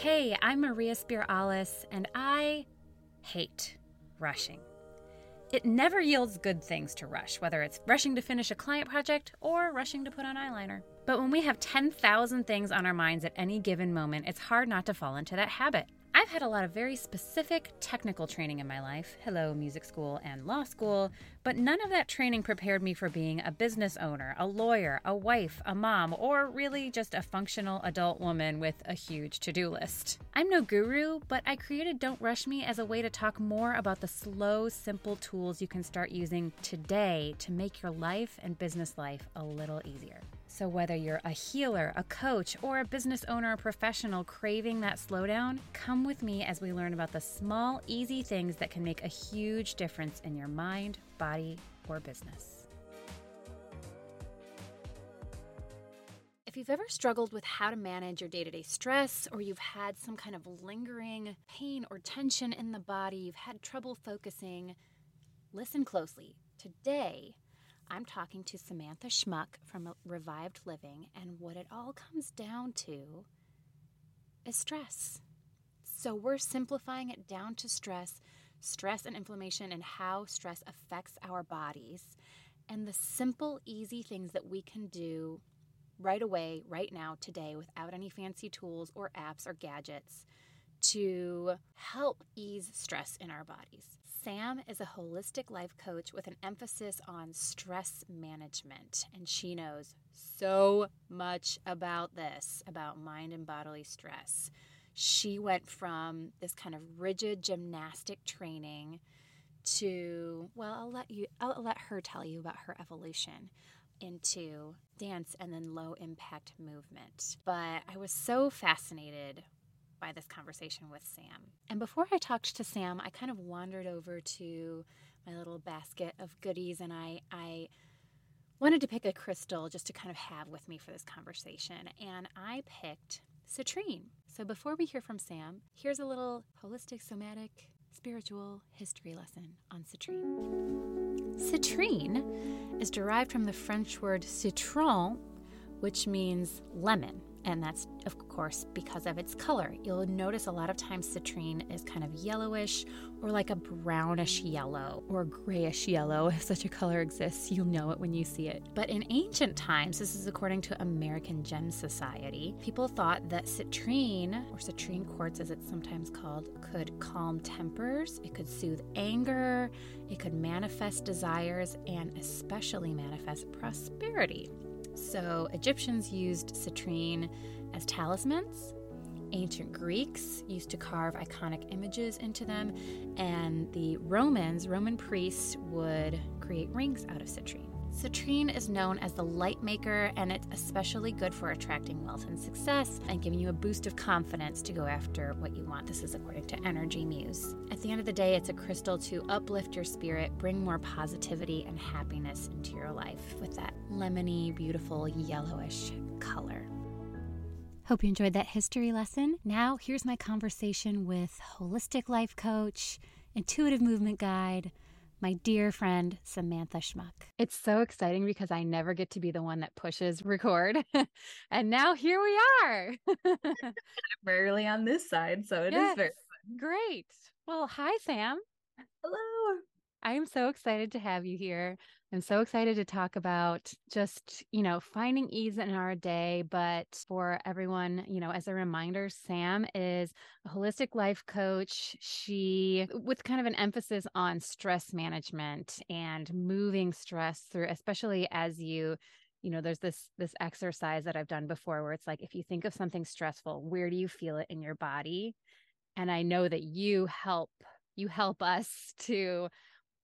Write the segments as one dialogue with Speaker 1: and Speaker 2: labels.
Speaker 1: Hey, I'm Maria Spiralis, and I hate rushing. It never yields good things to rush, whether it's rushing to finish a client project or rushing to put on eyeliner. But when we have 10,000 things on our minds at any given moment, it's hard not to fall into that habit. I've had a lot of very specific technical training in my life hello, music school and law school but none of that training prepared me for being a business owner, a lawyer, a wife, a mom, or really just a functional adult woman with a huge to do list. I'm no guru, but I created Don't Rush Me as a way to talk more about the slow, simple tools you can start using today to make your life and business life a little easier. So, whether you're a healer, a coach, or a business owner or professional craving that slowdown, come with me as we learn about the small, easy things that can make a huge difference in your mind, body, or business. If you've ever struggled with how to manage your day to day stress, or you've had some kind of lingering pain or tension in the body, you've had trouble focusing, listen closely. Today, I'm talking to Samantha Schmuck from Revived Living, and what it all comes down to is stress. So, we're simplifying it down to stress, stress and inflammation, and how stress affects our bodies, and the simple, easy things that we can do right away, right now, today, without any fancy tools or apps or gadgets to help ease stress in our bodies. Sam is a holistic life coach with an emphasis on stress management, and she knows so much about this, about mind and bodily stress. She went from this kind of rigid gymnastic training to, well, I'll let you I'll let her tell you about her evolution into dance and then low impact movement. But I was so fascinated by this conversation with Sam. And before I talked to Sam, I kind of wandered over to my little basket of goodies and I, I wanted to pick a crystal just to kind of have with me for this conversation. And I picked citrine. So before we hear from Sam, here's a little holistic somatic spiritual history lesson on citrine. Citrine is derived from the French word citron, which means lemon and that's of course because of its color. You'll notice a lot of times citrine is kind of yellowish or like a brownish yellow or grayish yellow. If such a color exists, you'll know it when you see it. But in ancient times, this is according to American Gem Society, people thought that citrine or citrine quartz as it's sometimes called could calm tempers, it could soothe anger, it could manifest desires and especially manifest prosperity. So, Egyptians used citrine as talismans. Ancient Greeks used to carve iconic images into them, and the Romans, Roman priests, would create rings out of citrine. Citrine is known as the light maker, and it's especially good for attracting wealth and success and giving you a boost of confidence to go after what you want. This is according to Energy Muse. At the end of the day, it's a crystal to uplift your spirit, bring more positivity and happiness into your life with that lemony, beautiful, yellowish color. Hope you enjoyed that history lesson. Now, here's my conversation with holistic life coach, intuitive movement guide my dear friend Samantha Schmuck. It's so exciting because I never get to be the one that pushes record. and now here we are.
Speaker 2: I'm rarely on this side, so it yes, is very fun.
Speaker 1: Great. Well, hi Sam.
Speaker 2: Hello.
Speaker 1: I am so excited to have you here. I'm so excited to talk about just, you know, finding ease in our day. But for everyone, you know, as a reminder, Sam is a holistic life coach. She, with kind of an emphasis on stress management and moving stress through, especially as you you know there's this this exercise that i've done before where it's like if you think of something stressful where do you feel it in your body and i know that you help you help us to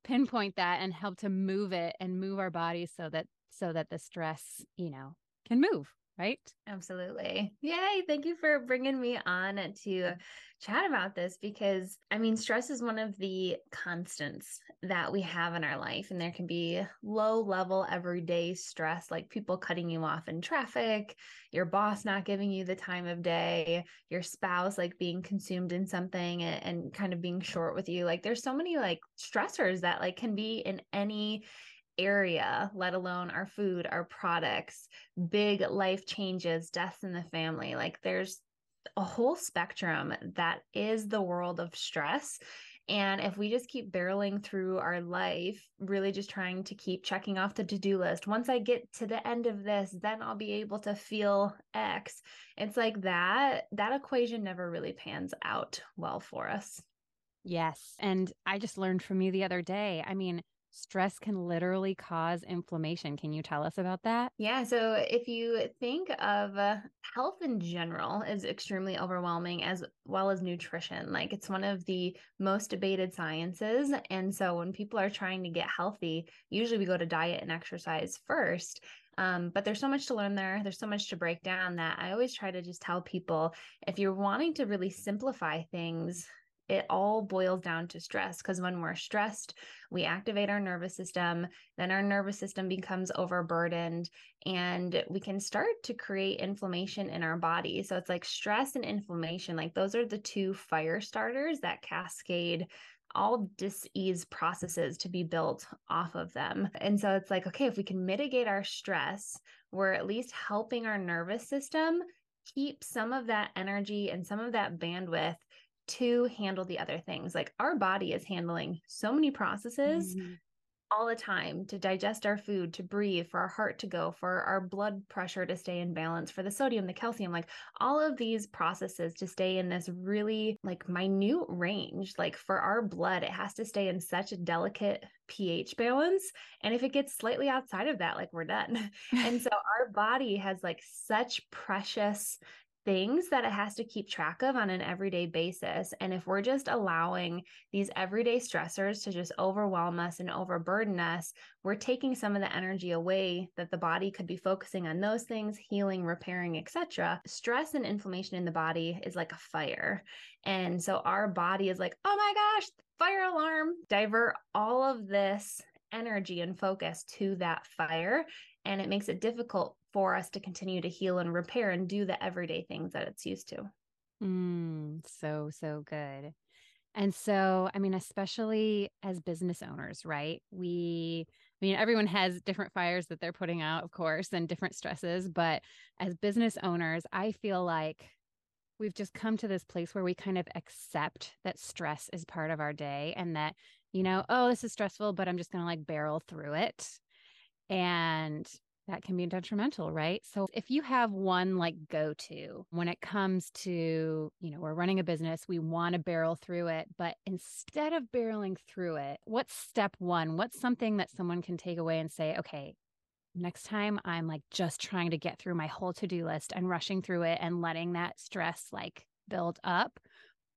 Speaker 1: pinpoint that and help to move it and move our bodies so that so that the stress you know can move right?
Speaker 2: Absolutely. Yay thank you for bringing me on to chat about this because i mean stress is one of the constants that we have in our life and there can be low level everyday stress like people cutting you off in traffic your boss not giving you the time of day your spouse like being consumed in something and, and kind of being short with you. Like there's so many like stressors that like can be in any area, let alone our food, our products, big life changes, deaths in the family. Like there's a whole spectrum that is the world of stress. And if we just keep barreling through our life, really just trying to keep checking off the to do list, once I get to the end of this, then I'll be able to feel X. It's like that, that equation never really pans out well for us.
Speaker 1: Yes. And I just learned from you the other day. I mean, stress can literally cause inflammation. Can you tell us about that?
Speaker 2: Yeah. So, if you think of uh, health in general is extremely overwhelming as well as nutrition, like it's one of the most debated sciences. And so, when people are trying to get healthy, usually we go to diet and exercise first. Um, but there's so much to learn there. There's so much to break down that I always try to just tell people if you're wanting to really simplify things, it all boils down to stress because when we're stressed, we activate our nervous system, then our nervous system becomes overburdened, and we can start to create inflammation in our body. So it's like stress and inflammation, like those are the two fire starters that cascade all dis-ease processes to be built off of them. And so it's like, okay, if we can mitigate our stress, we're at least helping our nervous system keep some of that energy and some of that bandwidth to handle the other things. Like our body is handling so many processes mm-hmm. all the time to digest our food, to breathe, for our heart to go, for our blood pressure to stay in balance, for the sodium, the calcium, like all of these processes to stay in this really like minute range. Like for our blood, it has to stay in such a delicate pH balance. And if it gets slightly outside of that, like we're done. and so our body has like such precious things that it has to keep track of on an everyday basis. And if we're just allowing these everyday stressors to just overwhelm us and overburden us, we're taking some of the energy away that the body could be focusing on those things, healing, repairing, etc. Stress and inflammation in the body is like a fire. And so our body is like, "Oh my gosh, fire alarm." Divert all of this energy and focus to that fire and it makes it difficult for us to continue to heal and repair and do the everyday things that it's used to.
Speaker 1: Mm, so, so good. And so, I mean, especially as business owners, right? We, I mean, everyone has different fires that they're putting out, of course, and different stresses. But as business owners, I feel like we've just come to this place where we kind of accept that stress is part of our day and that, you know, oh, this is stressful, but I'm just going to like barrel through it. And that can be detrimental, right? So if you have one like go to when it comes to, you know, we're running a business, we want to barrel through it, but instead of barreling through it, what's step one? What's something that someone can take away and say, okay, next time I'm like just trying to get through my whole to do list and rushing through it and letting that stress like build up?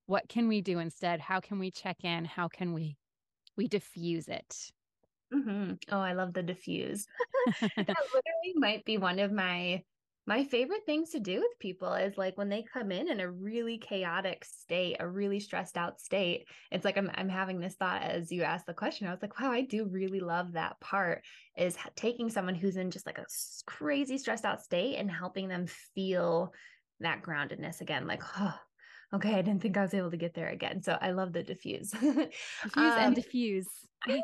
Speaker 1: What can we do instead? How can we check in? How can we we diffuse it?
Speaker 2: Mm-hmm. Oh, I love the diffuse. that literally might be one of my my favorite things to do with people is like when they come in in a really chaotic state, a really stressed out state. It's like I'm I'm having this thought as you asked the question. I was like, wow, I do really love that part is taking someone who's in just like a crazy stressed out state and helping them feel that groundedness again. Like, oh, okay, I didn't think I was able to get there again. So I love the diffuse.
Speaker 1: diffuse um, and diffuse.
Speaker 2: like,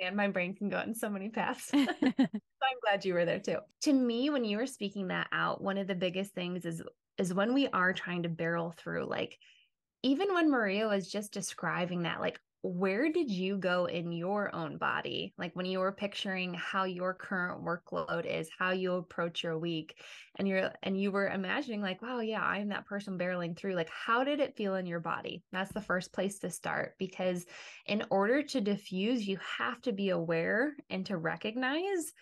Speaker 2: man, my brain can go in so many paths. so I'm glad you were there too. To me, when you were speaking that out, one of the biggest things is is when we are trying to barrel through, like even when Maria was just describing that, like where did you go in your own body? Like when you were picturing how your current workload is how you approach your week and you're and you were imagining like wow yeah i'm that person barreling through like how did it feel in your body? That's the first place to start because in order to diffuse you have to be aware and to recognize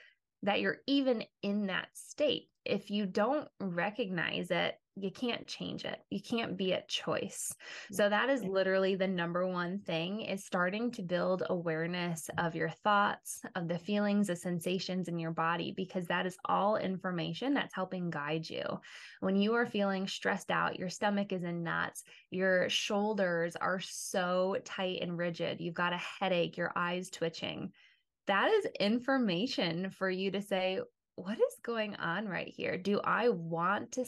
Speaker 2: that you're even in that state if you don't recognize it you can't change it. You can't be at choice. So that is literally the number one thing is starting to build awareness of your thoughts, of the feelings, the sensations in your body because that is all information that's helping guide you. When you are feeling stressed out, your stomach is in knots, your shoulders are so tight and rigid, you've got a headache, your eyes twitching. That is information for you to say, what is going on right here? Do I want to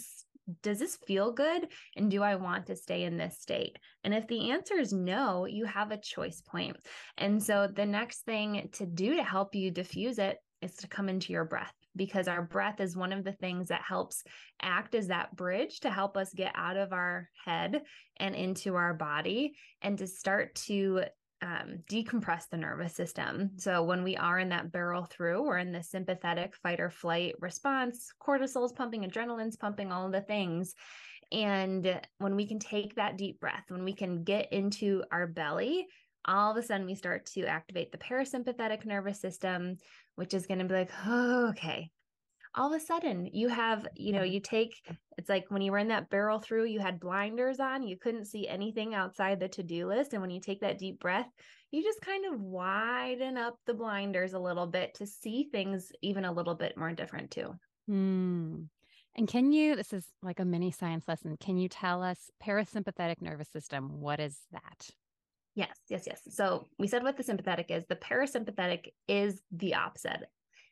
Speaker 2: does this feel good? And do I want to stay in this state? And if the answer is no, you have a choice point. And so the next thing to do to help you diffuse it is to come into your breath because our breath is one of the things that helps act as that bridge to help us get out of our head and into our body and to start to um, decompress the nervous system. So when we are in that barrel through, we're in the sympathetic fight or flight response, cortisol's pumping, adrenaline's pumping, all the things. And when we can take that deep breath, when we can get into our belly, all of a sudden we start to activate the parasympathetic nervous system, which is going to be like, oh, okay. All of a sudden, you have, you know, you take it's like when you were in that barrel through, you had blinders on, you couldn't see anything outside the to do list. And when you take that deep breath, you just kind of widen up the blinders a little bit to see things even a little bit more different too.
Speaker 1: Hmm. And can you, this is like a mini science lesson, can you tell us parasympathetic nervous system? What is that?
Speaker 2: Yes, yes, yes. So we said what the sympathetic is. The parasympathetic is the opposite,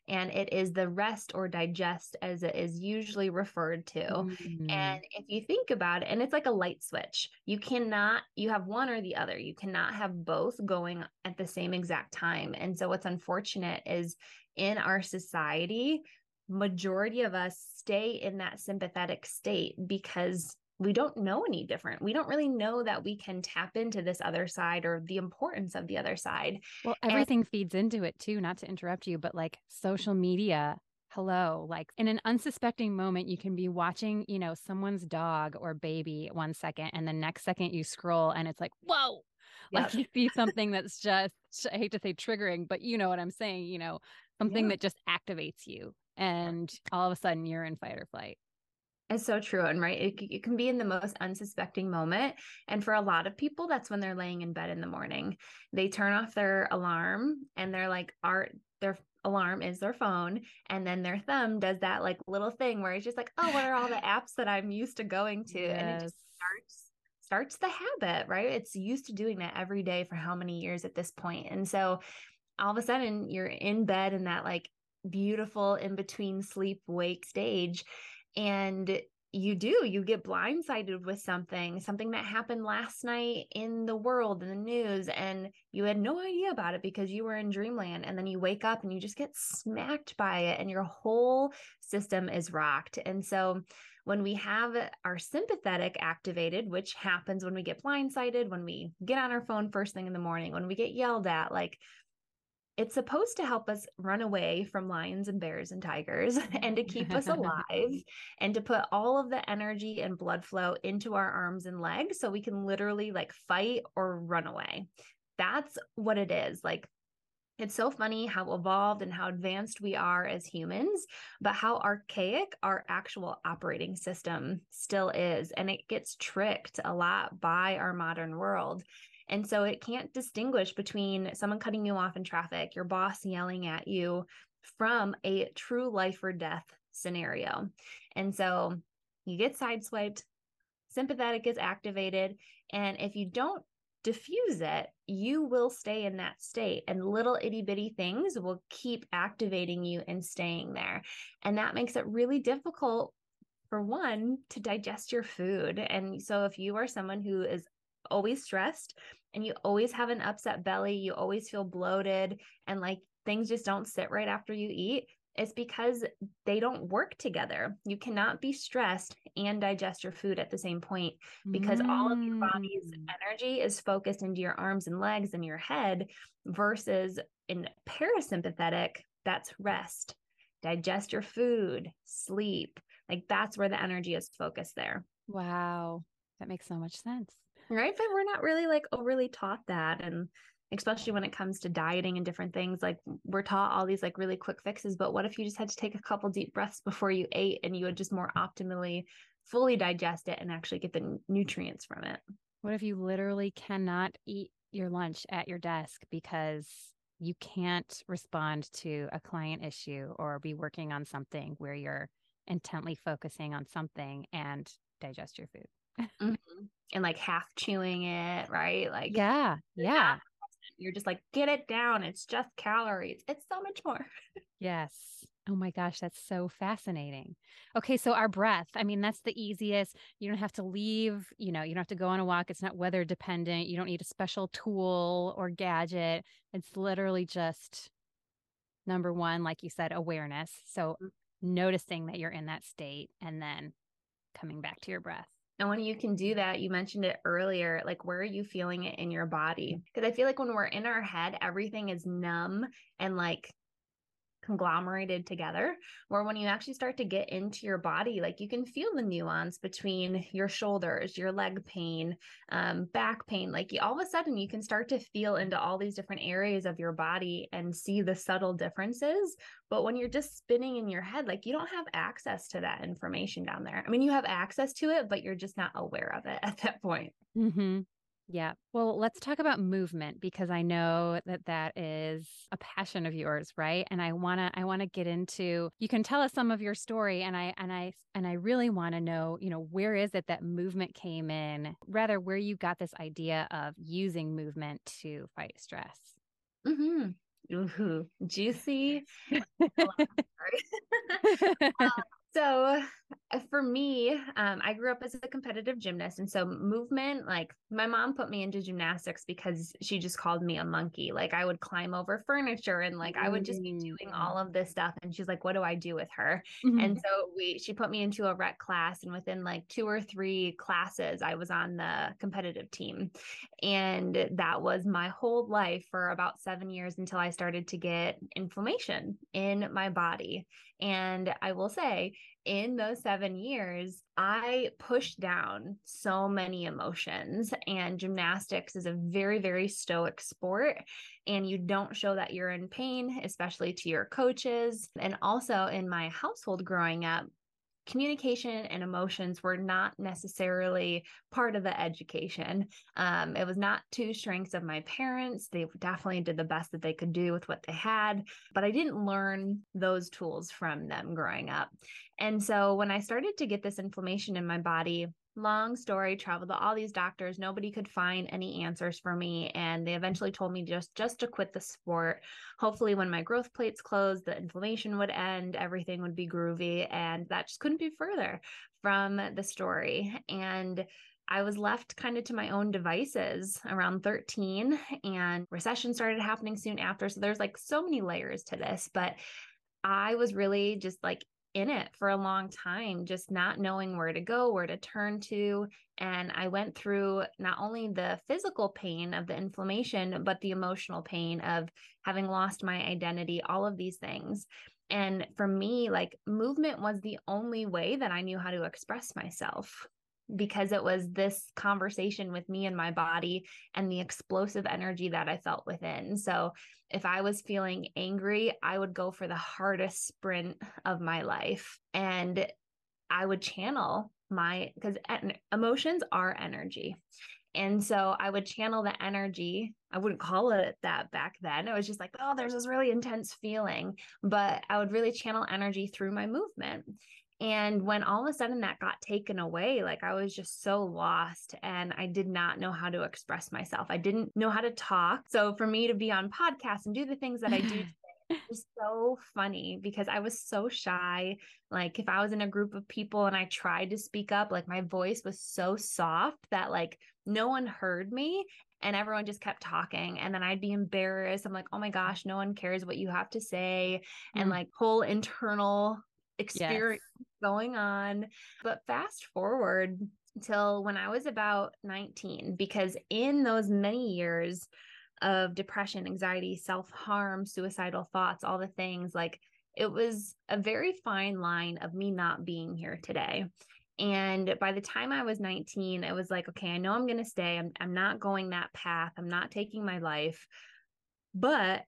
Speaker 2: and it is the rest or digest as it is usually referred to. Mm-hmm. And if you think about it, and it's like a light switch, you cannot, you have one or the other. You cannot have both going at the same exact time. And so what's unfortunate is in our society, majority of us stay in that sympathetic state because we don't know any different. We don't really know that we can tap into this other side or the importance of the other side.
Speaker 1: Well, everything and- feeds into it too, not to interrupt you, but like social media hello like in an unsuspecting moment you can be watching you know someone's dog or baby one second and the next second you scroll and it's like whoa yep. like you see something that's just i hate to say triggering but you know what i'm saying you know something yeah. that just activates you and all of a sudden you're in fight or flight
Speaker 2: it's so true. And right, it, it, can be in the most unsuspecting moment. And for a lot of people, that's when they're laying in bed in the morning. They turn off their alarm and they're like, art, their alarm is their phone. And then their thumb does that like little thing where it's just like, oh, what are all the apps that I'm used to going to? Yes. And it just starts starts the habit, right? It's used to doing that every day for how many years at this point. And so all of a sudden you're in bed in that like beautiful in between sleep wake stage and you do you get blindsided with something something that happened last night in the world in the news and you had no idea about it because you were in dreamland and then you wake up and you just get smacked by it and your whole system is rocked. And so when we have our sympathetic activated which happens when we get blindsided when we get on our phone first thing in the morning when we get yelled at like it's supposed to help us run away from lions and bears and tigers and to keep us alive and to put all of the energy and blood flow into our arms and legs so we can literally like fight or run away. That's what it is. Like it's so funny how evolved and how advanced we are as humans, but how archaic our actual operating system still is. And it gets tricked a lot by our modern world. And so it can't distinguish between someone cutting you off in traffic, your boss yelling at you from a true life or death scenario. And so you get sideswiped, sympathetic is activated. And if you don't diffuse it, you will stay in that state, and little itty bitty things will keep activating you and staying there. And that makes it really difficult for one to digest your food. And so, if you are someone who is always stressed and you always have an upset belly, you always feel bloated and like things just don't sit right after you eat, it's because they don't work together. You cannot be stressed and digest your food at the same point because mm. all of your body's mm. energy is focused into your arms and legs and your head versus in parasympathetic, that's rest, digest your food, sleep. Like that's where the energy is focused there.
Speaker 1: Wow. That makes so much sense
Speaker 2: right but we're not really like overly taught that and especially when it comes to dieting and different things like we're taught all these like really quick fixes but what if you just had to take a couple deep breaths before you ate and you would just more optimally fully digest it and actually get the nutrients from it?
Speaker 1: What if you literally cannot eat your lunch at your desk because you can't respond to a client issue or be working on something where you're intently focusing on something and digest your food
Speaker 2: mm-hmm. and like half chewing it, right? Like,
Speaker 1: yeah, yeah.
Speaker 2: You're just like, get it down. It's just calories. It's so much more.
Speaker 1: yes. Oh my gosh, that's so fascinating. Okay, so our breath, I mean, that's the easiest. You don't have to leave, you know, you don't have to go on a walk. It's not weather dependent. You don't need a special tool or gadget. It's literally just Number one, like you said, awareness. So mm. noticing that you're in that state and then coming back to your breath.
Speaker 2: And when you can do that, you mentioned it earlier, like where are you feeling it in your body? Because I feel like when we're in our head, everything is numb and like conglomerated together where when you actually start to get into your body like you can feel the nuance between your shoulders your leg pain um, back pain like you, all of a sudden you can start to feel into all these different areas of your body and see the subtle differences. But when you're just spinning in your head like you don't have access to that information down there. I mean you have access to it but you're just not aware of it at that point.
Speaker 1: Mm-hmm. Yeah. Well, let's talk about movement because I know that that is a passion of yours, right? And I want to I want to get into you can tell us some of your story and I and I and I really want to know, you know, where is it that movement came in? Rather where you got this idea of using movement to fight stress.
Speaker 2: Mhm. Ooh, juicy. um, so for me, um, I grew up as a competitive gymnast. And so movement, like my mom put me into gymnastics because she just called me a monkey. Like I would climb over furniture and like I would just be doing mm. all of this stuff. And she's like, what do I do with her? Mm-hmm. And so we, she put me into a rec class. And within like two or three classes, I was on the competitive team. And that was my whole life for about seven years until I started to get inflammation in my body. And I will say, in those seven years, I pushed down so many emotions. And gymnastics is a very, very stoic sport. And you don't show that you're in pain, especially to your coaches. And also in my household growing up, communication and emotions were not necessarily part of the education. Um, it was not two strengths of my parents. They definitely did the best that they could do with what they had, but I didn't learn those tools from them growing up. And so when I started to get this inflammation in my body, long story traveled to all these doctors. Nobody could find any answers for me and they eventually told me just just to quit the sport. Hopefully when my growth plates closed the inflammation would end everything would be groovy and that just couldn't be further from the story. And I was left kind of to my own devices around 13 and recession started happening soon after. So there's like so many layers to this but I was really just like in it for a long time, just not knowing where to go, where to turn to. And I went through not only the physical pain of the inflammation, but the emotional pain of having lost my identity, all of these things. And for me, like movement was the only way that I knew how to express myself because it was this conversation with me and my body and the explosive energy that I felt within. So if I was feeling angry, I would go for the hardest sprint of my life and I would channel my because emotions are energy. And so I would channel the energy. I wouldn't call it that back then. It was just like, oh, there's this really intense feeling, but I would really channel energy through my movement. And when all of a sudden that got taken away, like I was just so lost and I did not know how to express myself. I didn't know how to talk. So for me to be on podcasts and do the things that I do was so funny because I was so shy. Like if I was in a group of people and I tried to speak up, like my voice was so soft that like no one heard me and everyone just kept talking and then I'd be embarrassed. I'm like, "Oh my gosh, no one cares what you have to say." Mm. And like whole internal experience yes. going on. But fast forward till when I was about 19, because in those many years of depression, anxiety, self harm, suicidal thoughts, all the things, like it was a very fine line of me not being here today. And by the time I was 19, it was like, okay, I know I'm going to stay. I'm, I'm not going that path. I'm not taking my life. But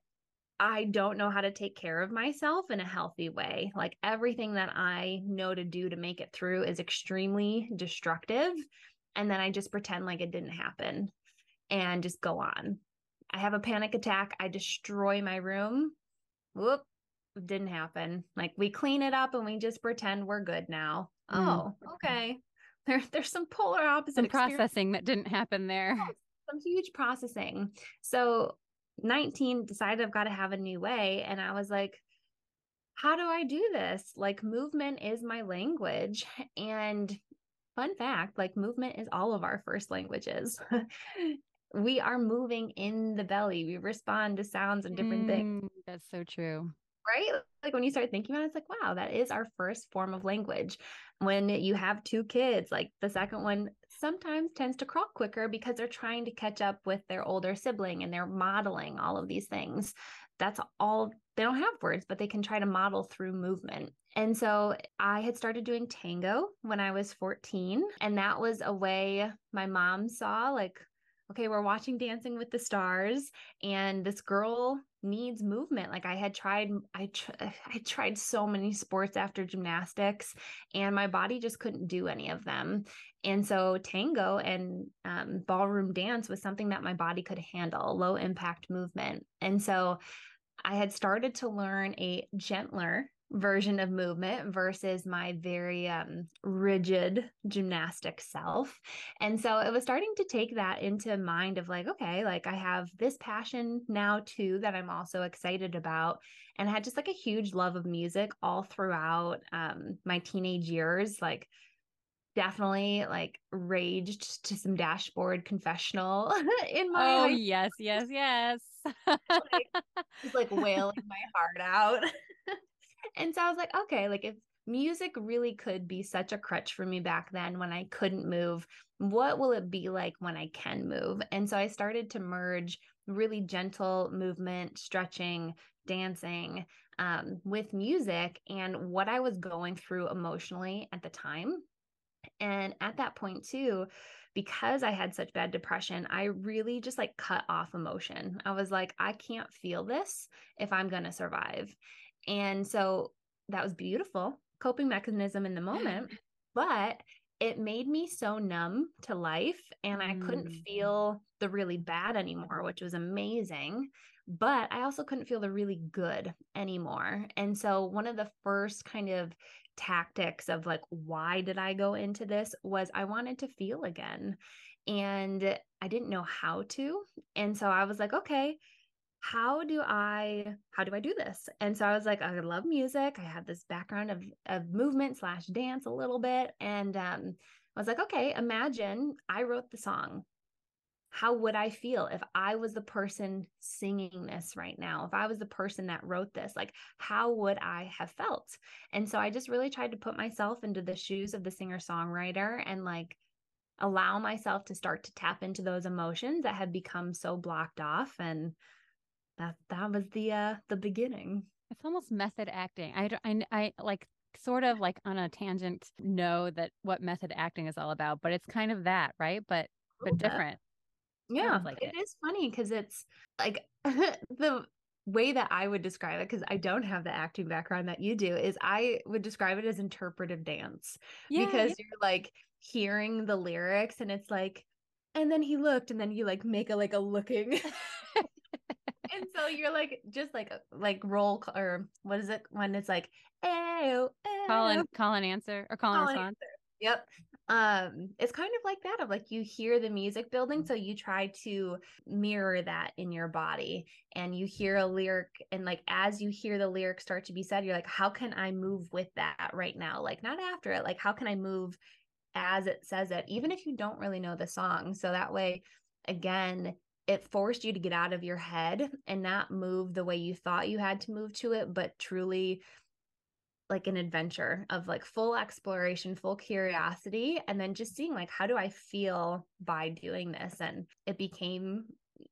Speaker 2: I don't know how to take care of myself in a healthy way. Like everything that I know to do to make it through is extremely destructive. And then I just pretend like it didn't happen and just go on. I have a panic attack. I destroy my room. Whoop, didn't happen. Like we clean it up and we just pretend we're good now. Mm. Oh, okay. There, there's some polar opposite
Speaker 1: some processing that didn't happen there.
Speaker 2: Some huge processing. So 19 decided I've got to have a new way. And I was like, how do I do this? Like, movement is my language. And fun fact like, movement is all of our first languages. we are moving in the belly. We respond to sounds and different mm, things.
Speaker 1: That's so true.
Speaker 2: right? Like when you start thinking about it, it's like, wow, that is our first form of language. When you have two kids, like the second one sometimes tends to crawl quicker because they're trying to catch up with their older sibling and they're modeling all of these things. That's all they don't have words, but they can try to model through movement. And so I had started doing tango when I was 14. And that was a way my mom saw, like, okay, we're watching Dancing with the Stars, and this girl needs movement. Like I had tried, I tr- I tried so many sports after gymnastics, and my body just couldn't do any of them. And so tango and um, ballroom dance was something that my body could handle, low impact movement. And so I had started to learn a gentler version of movement versus my very um, rigid gymnastic self. And so it was starting to take that into mind of like, okay, like I have this passion now too that I'm also excited about. And I had just like a huge love of music all throughout um, my teenage years. Like, definitely like raged to some dashboard confessional in my
Speaker 1: oh yes yes yes
Speaker 2: like, just like wailing my heart out and so I was like, okay, like if music really could be such a crutch for me back then when I couldn't move, what will it be like when I can move? And so I started to merge really gentle movement, stretching, dancing um, with music and what I was going through emotionally at the time. And at that point, too, because I had such bad depression, I really just like cut off emotion. I was like, I can't feel this if I'm going to survive. And so that was beautiful coping mechanism in the moment, but it made me so numb to life and I couldn't mm. feel the really bad anymore, which was amazing. But I also couldn't feel the really good anymore. And so, one of the first kind of tactics of like, why did I go into this was I wanted to feel again. And I didn't know how to. And so, I was like, okay, how do I how do I do this? And so I was like, I love music. I have this background of of movement slash dance a little bit. And um, I was like, okay, imagine I wrote the song. How would I feel if I was the person singing this right now? If I was the person that wrote this, like how would I have felt? And so I just really tried to put myself into the shoes of the singer songwriter and like allow myself to start to tap into those emotions that have become so blocked off and that that was the uh the beginning.
Speaker 1: It's almost method acting. I i, I like sort of like on a tangent know that what method acting is all about but it's kind of that right? But but different.
Speaker 2: Yeah like it, it. is funny because it's like the way that I would describe it, because I don't have the acting background that you do, is I would describe it as interpretive dance. Yeah, because yeah. you're like hearing the lyrics and it's like, and then he looked, and then you like make a like a looking and so you're like just like like roll or what is it when it's like
Speaker 1: ew. call and call and answer or call, call and response.
Speaker 2: Yep. Um, it's kind of like that of like you hear the music building, so you try to mirror that in your body and you hear a lyric and like as you hear the lyric start to be said, you're like, how can I move with that right now? Like not after it, like how can I move as it says it, even if you don't really know the song. So that way, again, it forced you to get out of your head and not move the way you thought you had to move to it, but truly like an adventure of like full exploration, full curiosity, and then just seeing like, how do I feel by doing this? And it became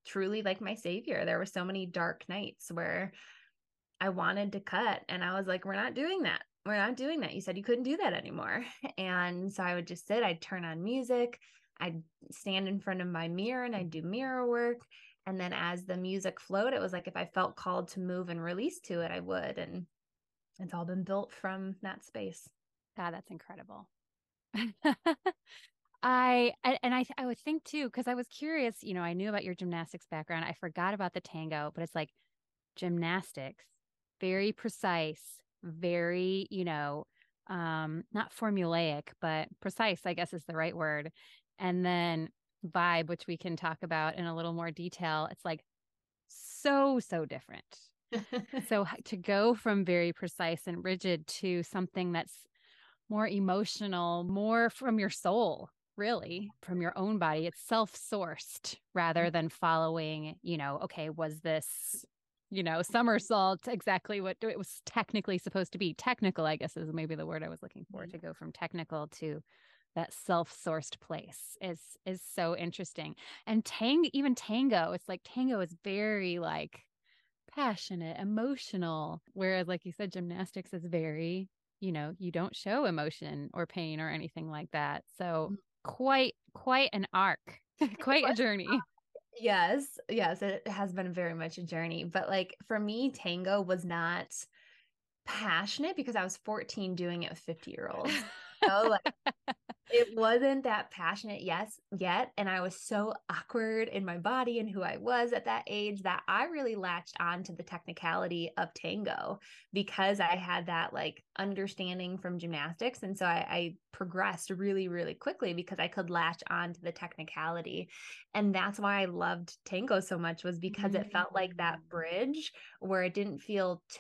Speaker 2: truly like my savior. There were so many dark nights where I wanted to cut, and I was like, we're not doing that. We're not doing that. You said you couldn't do that anymore. And so I would just sit, I'd turn on music, I'd stand in front of my mirror and I'd do mirror work. And then as the music flowed, it was like if I felt called to move and release to it, I would. And it's all been built from that space.
Speaker 1: God, that's incredible. I and I I would think too because I was curious. You know, I knew about your gymnastics background. I forgot about the tango, but it's like gymnastics, very precise, very you know, um, not formulaic, but precise. I guess is the right word and then vibe, which we can talk about in a little more detail, it's like so, so different. so to go from very precise and rigid to something that's more emotional, more from your soul, really, from your own body, it's self sourced rather than following, you know, okay, was this you know, somersault, exactly what it was technically supposed to be. Technical, I guess, is maybe the word I was looking for mm-hmm. to go from technical to that self-sourced place is is so interesting. And tang even tango, it's like tango is very like passionate, emotional, whereas like you said gymnastics is very, you know, you don't show emotion or pain or anything like that. So mm. quite quite an arc, quite a journey.
Speaker 2: Yes, yes, it has been very much a journey. But like for me, tango was not passionate because I was 14 doing it with 50 year olds. So like it wasn't that passionate yes yet and i was so awkward in my body and who i was at that age that i really latched on to the technicality of tango because i had that like understanding from gymnastics and so I, I progressed really really quickly because i could latch on to the technicality and that's why i loved tango so much was because mm-hmm. it felt like that mm. bridge where it didn't feel too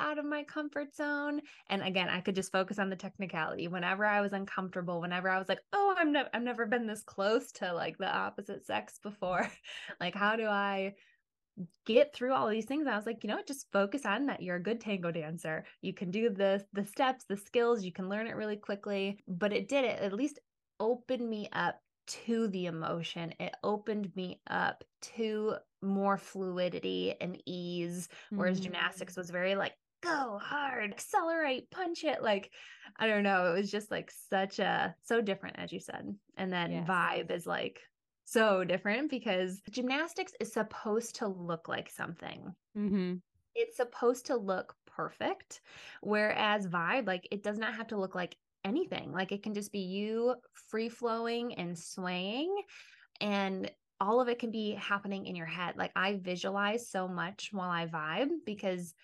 Speaker 2: out of my comfort zone and again i could just focus on the technicality whenever i was uncomfortable whenever i was like oh i'm never i've never been this close to like the opposite sex before like how do i get through all these things. I was like, you know, just focus on that. You're a good tango dancer. You can do the the steps, the skills. You can learn it really quickly. But it did it at least opened me up to the emotion. It opened me up to more fluidity and ease. Whereas mm-hmm. gymnastics was very like go hard, accelerate, punch it. Like, I don't know. It was just like such a so different, as you said. And then yes. vibe is like so different because gymnastics is supposed to look like something. Mm-hmm. It's supposed to look perfect. Whereas vibe, like, it does not have to look like anything. Like, it can just be you free flowing and swaying. And all of it can be happening in your head. Like, I visualize so much while I vibe because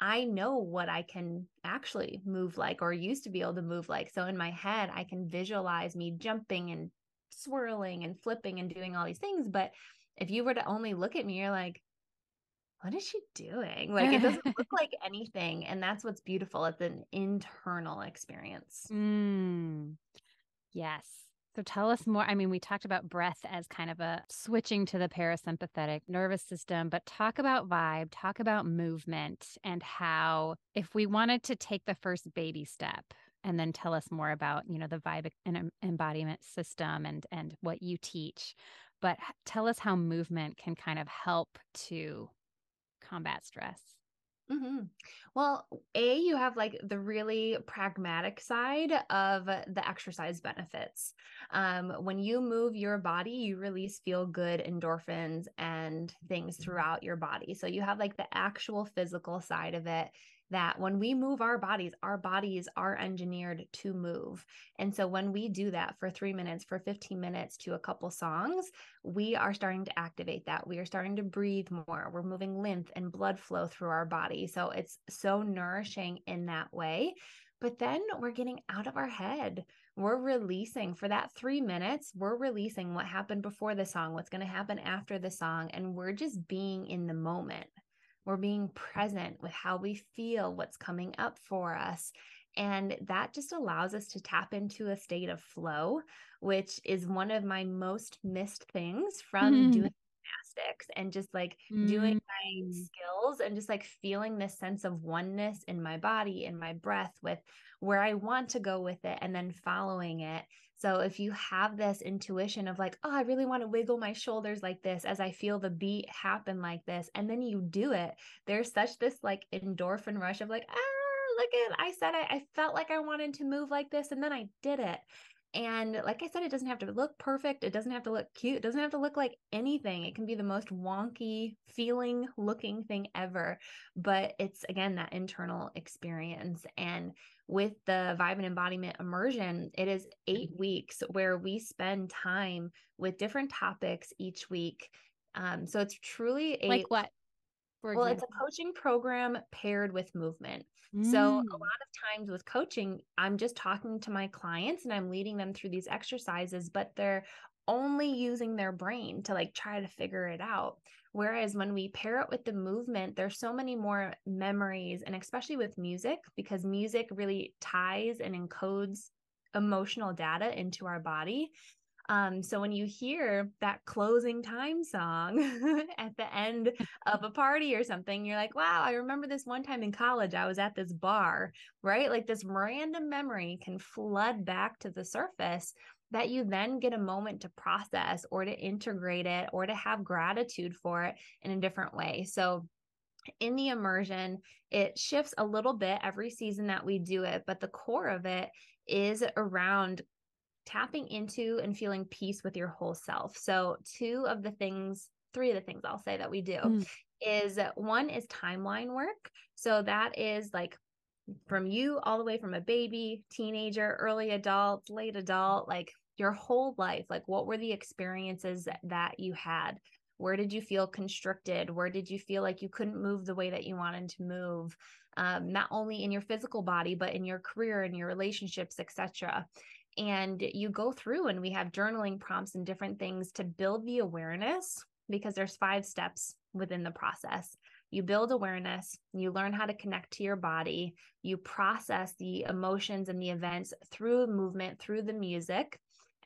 Speaker 2: I know what I can actually move like or used to be able to move like. So in my head, I can visualize me jumping and swirling and flipping and doing all these things. But if you were to only look at me, you're like, what is she doing? Like it doesn't look like anything. And that's what's beautiful. It's an internal experience.
Speaker 1: Mm. Yes. So tell us more. I mean, we talked about breath as kind of a switching to the parasympathetic nervous system, but talk about vibe, talk about movement and how if we wanted to take the first baby step and then tell us more about you know the vibe and embodiment system and and what you teach but tell us how movement can kind of help to combat stress
Speaker 2: Mm-hmm. Well, A, you have like the really pragmatic side of the exercise benefits. Um, when you move your body, you release feel good endorphins and things throughout your body. So you have like the actual physical side of it that when we move our bodies, our bodies are engineered to move. And so when we do that for three minutes, for 15 minutes to a couple songs, we are starting to activate that. We are starting to breathe more. We're moving lymph and blood flow through our body. So it's so nourishing in that way. But then we're getting out of our head. We're releasing for that three minutes, we're releasing what happened before the song, what's going to happen after the song. And we're just being in the moment. We're being present with how we feel, what's coming up for us. And that just allows us to tap into a state of flow, which is one of my most missed things from mm. doing gymnastics and just like mm. doing my mm. skills and just like feeling this sense of oneness in my body, in my breath, with where I want to go with it, and then following it so if you have this intuition of like, oh, I really want to wiggle my shoulders like this as I feel the beat happen like this, and then you do it, there's such this like endorphin rush of like, ah, look at, I said I, I felt like I wanted to move like this, and then I did it. And like I said, it doesn't have to look perfect. It doesn't have to look cute. It doesn't have to look like anything. It can be the most wonky feeling looking thing ever. But it's again that internal experience. And with the vibe and embodiment immersion, it is eight mm-hmm. weeks where we spend time with different topics each week. Um, so it's truly a
Speaker 1: like what?
Speaker 2: Well, it's a coaching program paired with movement. Mm. So a mm. lot of times with coaching, I'm just talking to my clients and I'm leading them through these exercises, but they're only using their brain to like try to figure it out. Whereas when we pair it with the movement, there's so many more memories, and especially with music, because music really ties and encodes emotional data into our body. Um, so when you hear that closing time song at the end of a party or something, you're like, wow, I remember this one time in college, I was at this bar, right? Like this random memory can flood back to the surface that you then get a moment to process or to integrate it or to have gratitude for it in a different way. So in the immersion, it shifts a little bit every season that we do it, but the core of it is around tapping into and feeling peace with your whole self. So, two of the things, three of the things I'll say that we do mm. is one is timeline work. So, that is like from you all the way from a baby, teenager, early adult, late adult, like your whole life. Like, what were the experiences that you had? Where did you feel constricted? Where did you feel like you couldn't move the way that you wanted to move? Um, not only in your physical body, but in your career and your relationships, etc and you go through and we have journaling prompts and different things to build the awareness because there's five steps within the process you build awareness you learn how to connect to your body you process the emotions and the events through movement through the music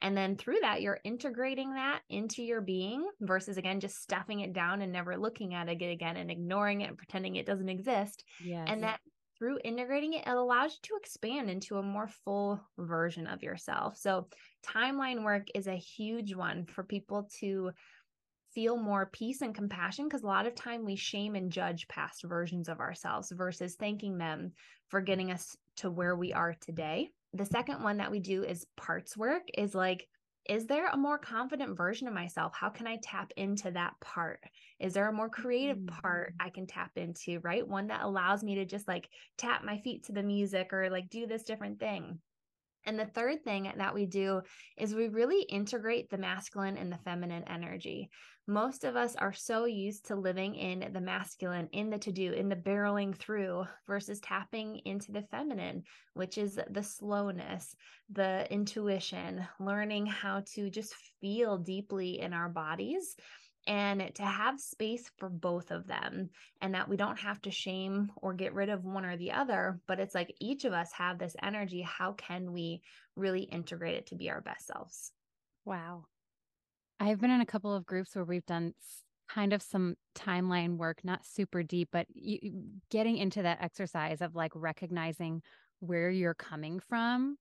Speaker 2: and then through that you're integrating that into your being versus again just stuffing it down and never looking at it again and ignoring it and pretending it doesn't exist yes. and that through integrating it, it allows you to expand into a more full version of yourself. So, timeline work is a huge one for people to feel more peace and compassion because a lot of time we shame and judge past versions of ourselves versus thanking them for getting us to where we are today. The second one that we do is parts work is like is there a more confident version of myself? How can I tap into that part? Is there a more creative part mm. I can tap into, right? One that allows me to just like tap my feet to the music or like do this different thing. And the third thing that we do is we really integrate the masculine and the feminine energy. Most of us are so used to living in the masculine, in the to do, in the barreling through versus tapping into the feminine, which is the slowness, the intuition, learning how to just feel deeply in our bodies and to have space for both of them and that we don't have to shame or get rid of one or the other but it's like each of us have this energy how can we really integrate it to be our best selves?
Speaker 1: Wow. I've been in a couple of groups where we've done kind of some timeline work not super deep but getting into that exercise of like recognizing where you're coming from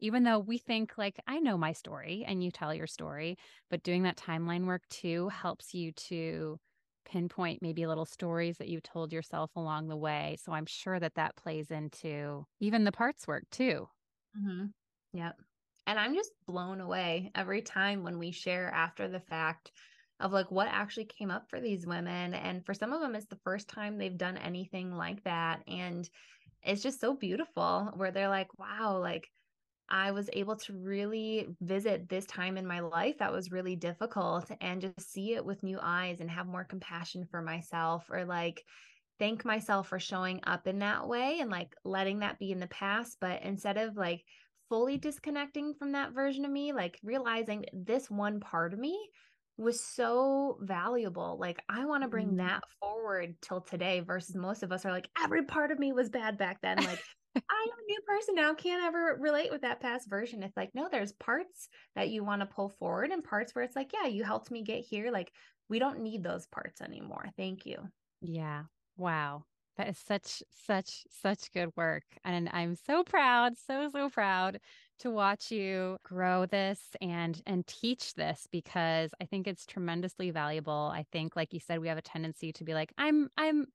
Speaker 1: even though we think like I know my story and you tell your story, but doing that timeline work too helps you to pinpoint maybe little stories that you told yourself along the way. So I'm sure that that plays into even the parts work too.
Speaker 2: Mm-hmm. Yep. And I'm just blown away every time when we share after the fact of like what actually came up for these women. And for some of them, it's the first time they've done anything like that. And it's just so beautiful where they're like, wow, like I was able to really visit this time in my life that was really difficult and just see it with new eyes and have more compassion for myself or like thank myself for showing up in that way and like letting that be in the past. But instead of like fully disconnecting from that version of me, like realizing this one part of me was so valuable. Like I want to bring mm-hmm. that forward till today versus most of us are like every part of me was bad back then. Like I'm a new person now, can't ever relate with that past version. It's like, no, there's parts that you want to pull forward and parts where it's like, yeah, you helped me get here. Like, we don't need those parts anymore. Thank you.
Speaker 1: Yeah. Wow. That is such, such, such good work. And I'm so proud, so, so proud to watch you grow this and and teach this because I think it's tremendously valuable. I think like you said we have a tendency to be like I'm I'm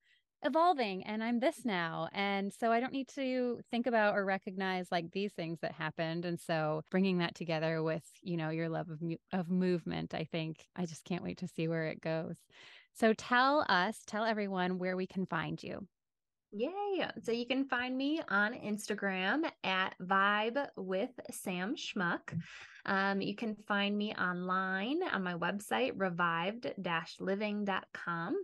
Speaker 1: evolving and I'm this now. And so I don't need to think about or recognize like these things that happened. And so bringing that together with, you know, your love of, of movement, I think I just can't wait to see where it goes. So tell us, tell everyone where we can find you.
Speaker 2: Yay. So you can find me on Instagram at Vibe with Sam Schmuck. Um, you can find me online on my website, revived living.com.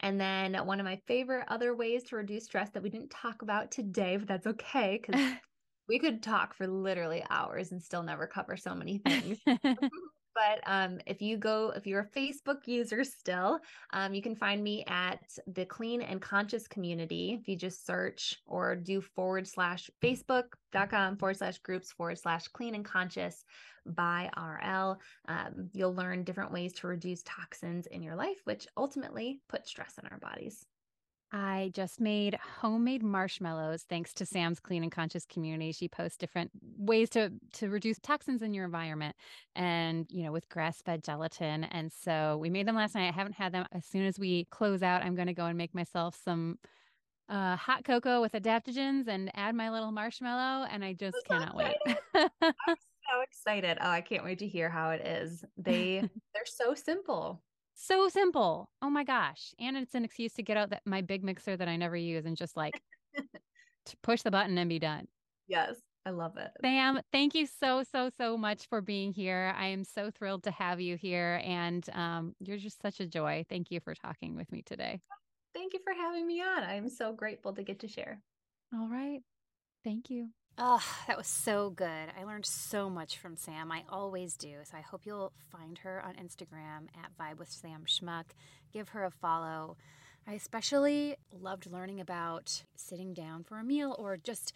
Speaker 2: And then one of my favorite other ways to reduce stress that we didn't talk about today, but that's okay because we could talk for literally hours and still never cover so many things. but um, if you go, if you're a Facebook user still, um, you can find me at the Clean and Conscious Community. If you just search or do forward slash Facebook.com forward slash groups forward slash Clean and Conscious by RL, um, you'll learn different ways to reduce toxins in your life, which ultimately put stress in our bodies.
Speaker 3: I just made homemade marshmallows thanks to Sam's Clean and Conscious community. She posts different ways to to reduce toxins in your environment and, you know, with grass-fed gelatin. And so we made them last night. I haven't had them. As soon as we close out, I'm going to go and make myself some uh, hot cocoa with adaptogens and add my little marshmallow and I just cannot wait.
Speaker 2: I'm so excited. Oh, I can't wait to hear how it is. They they're so simple.
Speaker 3: So simple. Oh my gosh. And it's an excuse to get out that my big mixer that I never use and just like to push the button and be done.
Speaker 2: Yes. I love it.
Speaker 3: Sam, thank you so, so, so much for being here. I am so thrilled to have you here. And um, you're just such a joy. Thank you for talking with me today.
Speaker 2: Thank you for having me on. I'm so grateful to get to share.
Speaker 3: All right. Thank you.
Speaker 1: Oh, that was so good. I learned so much from Sam. I always do. So I hope you'll find her on Instagram at Vibe with Sam Schmuck. Give her a follow. I especially loved learning about sitting down for a meal or just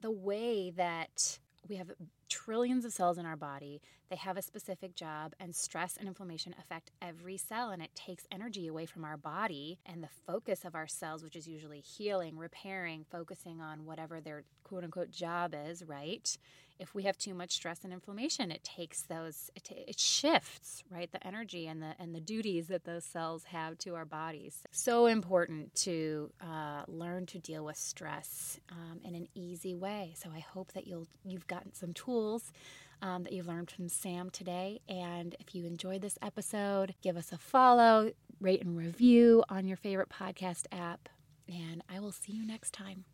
Speaker 1: the way that we have trillions of cells in our body. They have a specific job, and stress and inflammation affect every cell, and it takes energy away from our body. And the focus of our cells, which is usually healing, repairing, focusing on whatever their quote unquote job is, right? If we have too much stress and inflammation, it takes those, it, it shifts, right? The energy and the and the duties that those cells have to our bodies. So important to uh, learn to deal with stress um, in an easy way. So I hope that you'll you've gotten some tools um, that you've learned from Sam today. And if you enjoyed this episode, give us a follow, rate and review on your favorite podcast app. And I will see you next time.